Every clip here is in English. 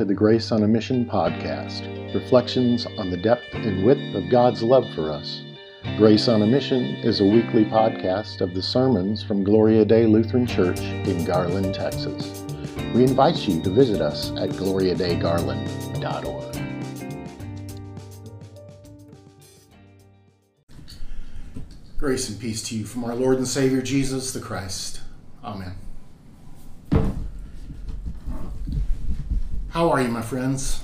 to the Grace on a Mission podcast, reflections on the depth and width of God's love for us. Grace on a Mission is a weekly podcast of the sermons from Gloria Dei Lutheran Church in Garland, Texas. We invite you to visit us at gloriadeigarland.org. Grace and peace to you from our Lord and Savior Jesus the Christ. Amen. How are you, my friends?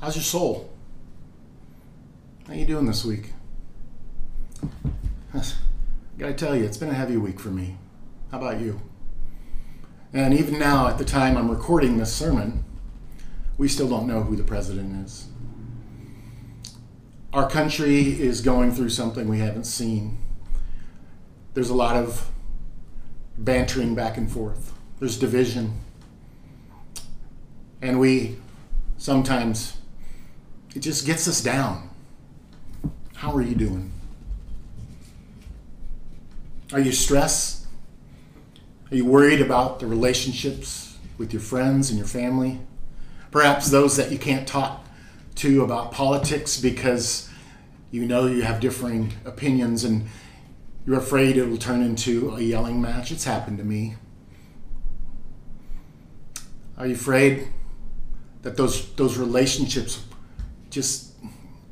How's your soul? How you doing this week? I gotta tell you, it's been a heavy week for me. How about you? And even now, at the time I'm recording this sermon, we still don't know who the president is. Our country is going through something we haven't seen. There's a lot of bantering back and forth, there's division and we sometimes, it just gets us down. How are you doing? Are you stressed? Are you worried about the relationships with your friends and your family? Perhaps those that you can't talk to about politics because you know you have differing opinions and you're afraid it will turn into a yelling match. It's happened to me. Are you afraid that those those relationships just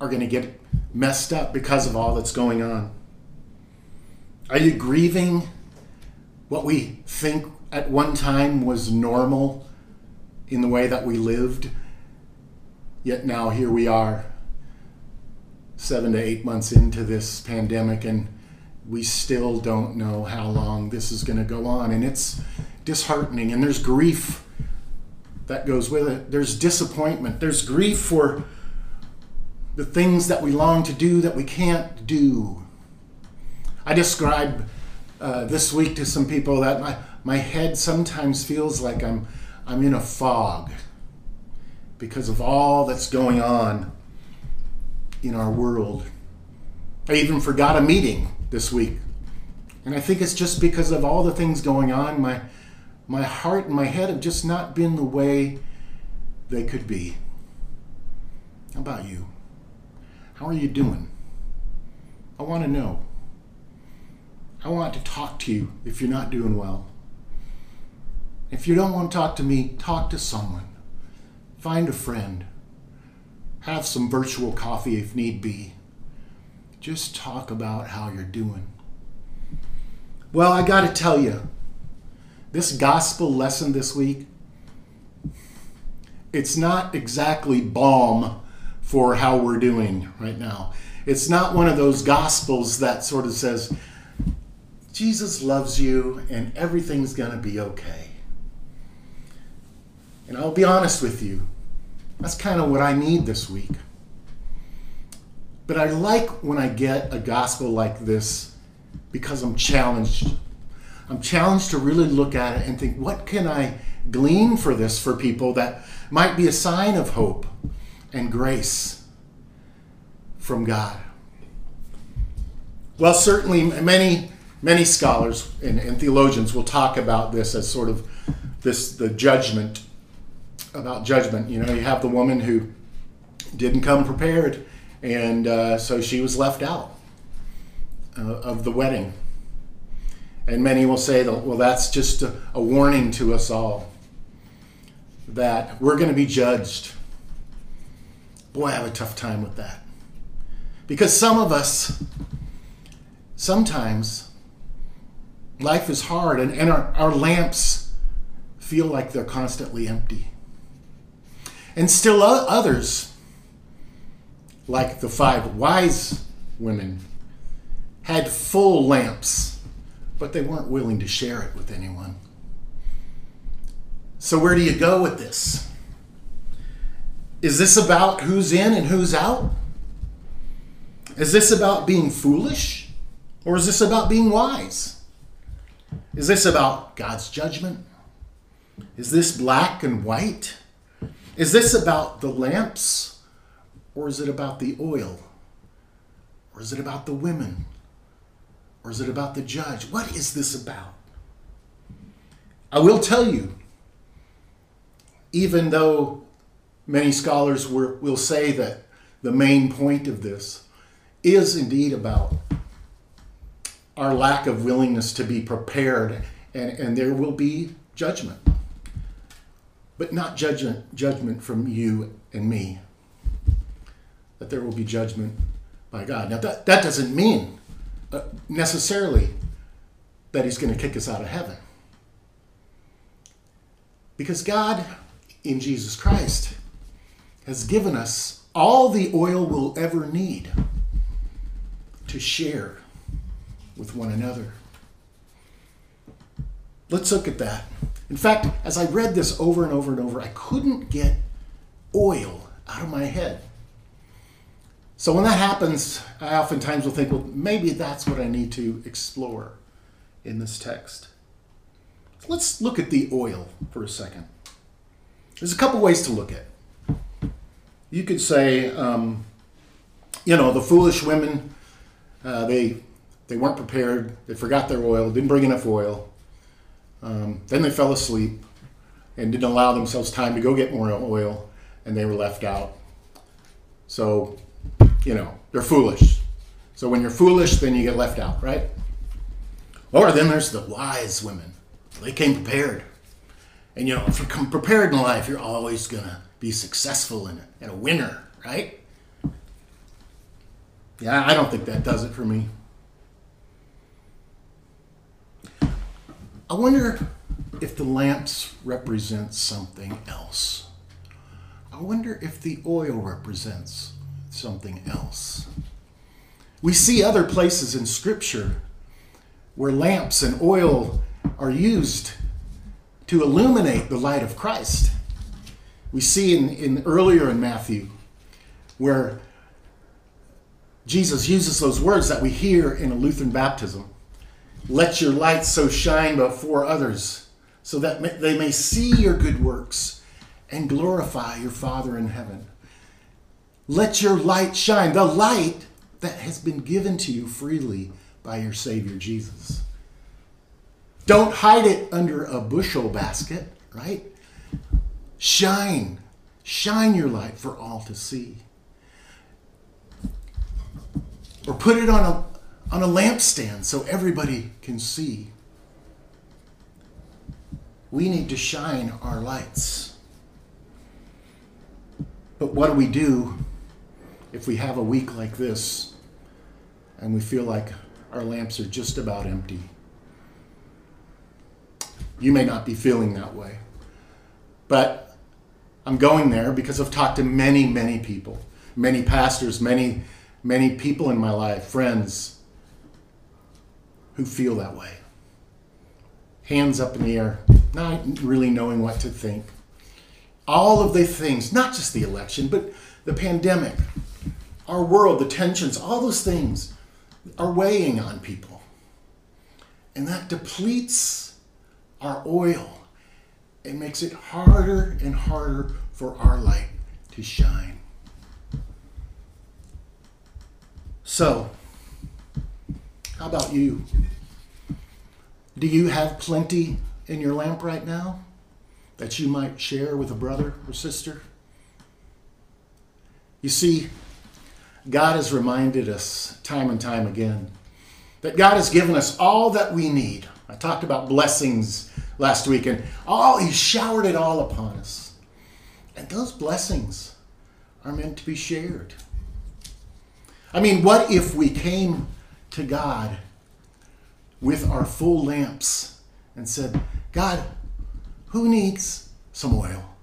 are going to get messed up because of all that's going on? Are you grieving what we think at one time was normal in the way that we lived? Yet now here we are, seven to eight months into this pandemic, and we still don't know how long this is going to go on. And it's disheartening, and there's grief that goes with it. There's disappointment. There's grief for the things that we long to do that we can't do. I describe uh, this week to some people that my, my head sometimes feels like I'm, I'm in a fog because of all that's going on in our world. I even forgot a meeting this week. And I think it's just because of all the things going on. My, my heart and my head have just not been the way they could be. How about you? How are you doing? I want to know. I want to talk to you if you're not doing well. If you don't want to talk to me, talk to someone. Find a friend. Have some virtual coffee if need be. Just talk about how you're doing. Well, I got to tell you, this gospel lesson this week, it's not exactly balm for how we're doing right now. It's not one of those gospels that sort of says, Jesus loves you and everything's going to be okay. And I'll be honest with you, that's kind of what I need this week. But I like when I get a gospel like this because I'm challenged I'm challenged to really look at it and think, what can I glean for this for people that might be a sign of hope and grace from God? Well, certainly many many scholars and, and theologians will talk about this as sort of this the judgment about judgment. You know, you have the woman who didn't come prepared, and uh, so she was left out uh, of the wedding and many will say, well, that's just a, warning to us all that we're going to be judged. Boy, I have a tough time with that. Because some of us, sometimes, life is hard and, and our, our lamps feel like they're constantly empty. And still others, like the five wise women, had full lamps but they weren't willing to share it with anyone. So, where do you go with this? Is this about who's in and who's out? Is this about being foolish? Or is this about being wise? Is this about God's judgment? Is this black and white? Is this about the lamps? Or is it about the oil? Or is it about the women? Or is it about the judge? What is this about? I will tell you even though many scholars were, will say that the main point of this is indeed about our lack of willingness to be prepared, and, and there will be judgment. But not judgment, judgment from you and me. That there will be judgment by God. Now, that, that doesn't mean uh, necessarily that He's going to kick us out of heaven. Because God, in Jesus Christ, has given us all the oil we'll ever need to share with one another. Let's look at that. In fact, as I read this over and over and over, I couldn't get oil out of my head. So when that happens, I oftentimes will think, well, maybe that's what I need to explore in this text. Let's look at the oil for a second. There's a couple ways to look at. It. You could say, um, you know, the foolish women, uh, they they weren't prepared. They forgot their oil. Didn't bring enough oil. Um, then they fell asleep and didn't allow themselves time to go get more oil, and they were left out. So, you know, they're foolish. So when you're foolish, then you get left out, right? Or then there's the wise women. They came prepared. And you know, if you come prepared in life, you're always to be successful in it and a winner, right? Yeah, I don't think that does it for me. I wonder if the lamps represent something else. I wonder if the oil represents something else. We see other places in Scripture where lamps and oil are used to illuminate the light of Christ. We see in, in earlier in Matthew where Jesus uses those words that we hear in a Lutheran baptism. Let your light so shine before others so that they may see your good works and glorify your Father in heaven. Let your light shine, the light that has been given to you freely by your Savior Jesus. Don't hide it under a bushel basket, right? Shine. Shine your light for all to see. Or put it on a, on a lampstand so everybody can see. We need to shine our lights. But what do we do if we have a week like this and we feel like our lamps are just about empty? You may not be feeling that way. But I'm going there because I've talked to many, many people, many pastors, many, many people in my life, friends who feel that way. Hands up in the air, not really knowing what to think. All of the things, not just the election, but the pandemic, our world, the tensions, all those things are weighing on people. And that depletes our oil. It makes it harder and harder for our light to shine. So, how about you? Do you have plenty in your lamp right now that you might share with a brother or sister? You see, God has reminded us time and time again that God has given us all that we need I talked about blessings last week, and oh, He showered it all upon us. And those blessings are meant to be shared. I mean, what if we came to God with our full lamps and said, God, who needs some oil?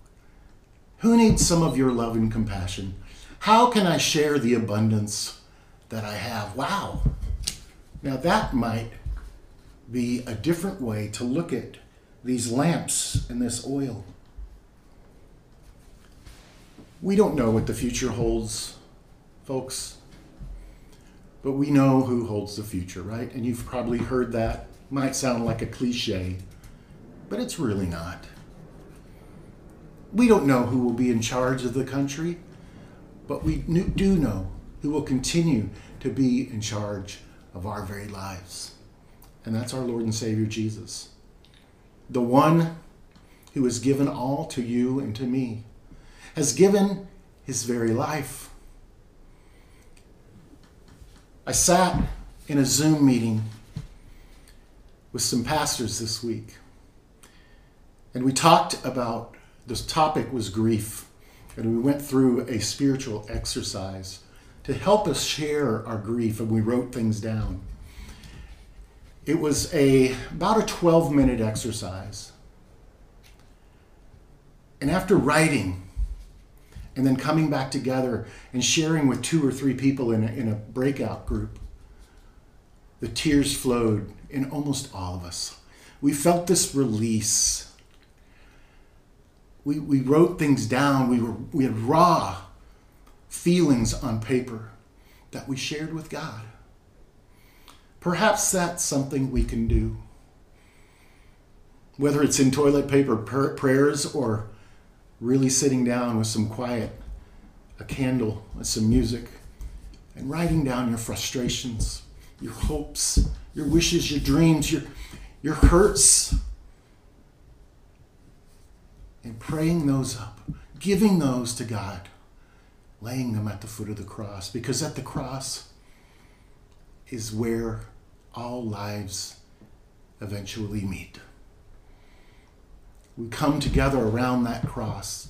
Who needs some of your love and compassion? How can I share the abundance that I have? Wow. Now that might be a different way to look at these lamps and this oil. We don't know what the future holds, folks, but we know who holds the future, right? And you've probably heard that. Might sound like a cliche, but it's really not. We don't know who will be in charge of the country, but we do know who will continue to be in charge of our very lives and that's our Lord and Savior Jesus. The one who has given all to you and to me, has given his very life. I sat in a Zoom meeting with some pastors this week, and we talked about this topic was grief, and we went through a spiritual exercise to help us share our grief, and we wrote things down. It was a about a 12 minute exercise. And after writing and then coming back together and sharing with two or three people in a, in a breakout group, the tears flowed in almost all of us. We felt this release. We, we wrote things down. We, were, we had raw feelings on paper that we shared with God. Perhaps that's something we can do. Whether it's in toilet paper prayers or really sitting down with some quiet, a candle, and some music, and writing down your frustrations, your hopes, your wishes, your dreams, your, your hurts, and praying those up, giving those to God, laying them at the foot of the cross, because at the cross is where all lives eventually meet. We come together around that cross,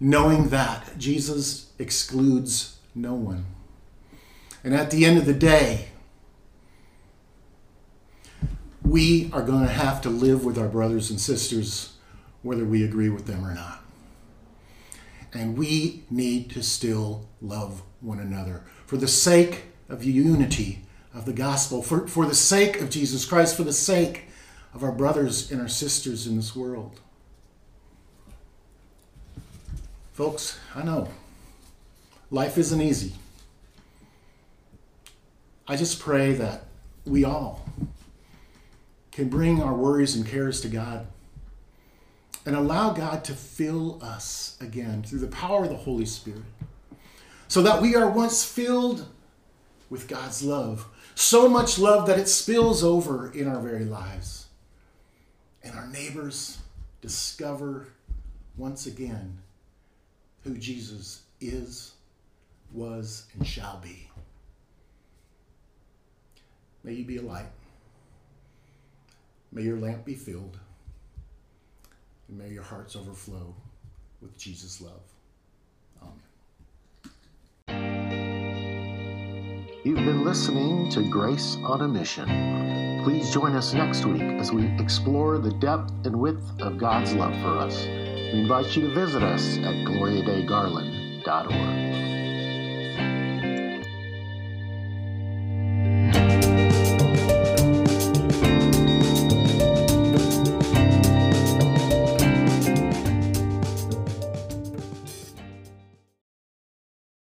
knowing that Jesus excludes no one. And at the end of the day, we are going to have to live with our brothers and sisters whether we agree with them or not. And we need to still love one another for the sake of unity of the gospel, for, for the sake of Jesus Christ, for the sake of our brothers and our sisters in this world. Folks, I know life isn't easy. I just pray that we all can bring our worries and cares to God and allow God to fill us again through the power of the Holy Spirit so that we are once filled with God's love so much love that it spills over in our very lives. And our neighbors discover once again who Jesus is, was, and shall be. May you be a light. May your lamp be filled. And may your hearts overflow with Jesus' love. Amen. You've been listening to Grace on a Mission. Please join us next week as we explore the depth and width of God's love for us. We invite you to visit us at gloriadeigarland.org.